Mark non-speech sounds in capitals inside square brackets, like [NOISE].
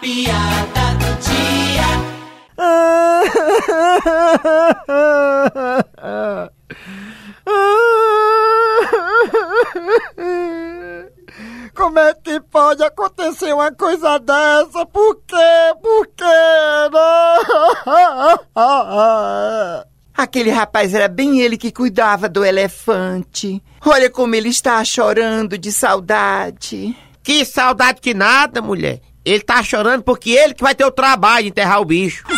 piada do dia. [LAUGHS] Como é que pode acontecer uma coisa dessa? Por quê? Por quê? Não? [LAUGHS] Aquele rapaz era bem ele que cuidava do elefante. Olha como ele está chorando de saudade. Que saudade que nada, mulher. Ele tá chorando porque ele que vai ter o trabalho de enterrar o bicho. [LAUGHS]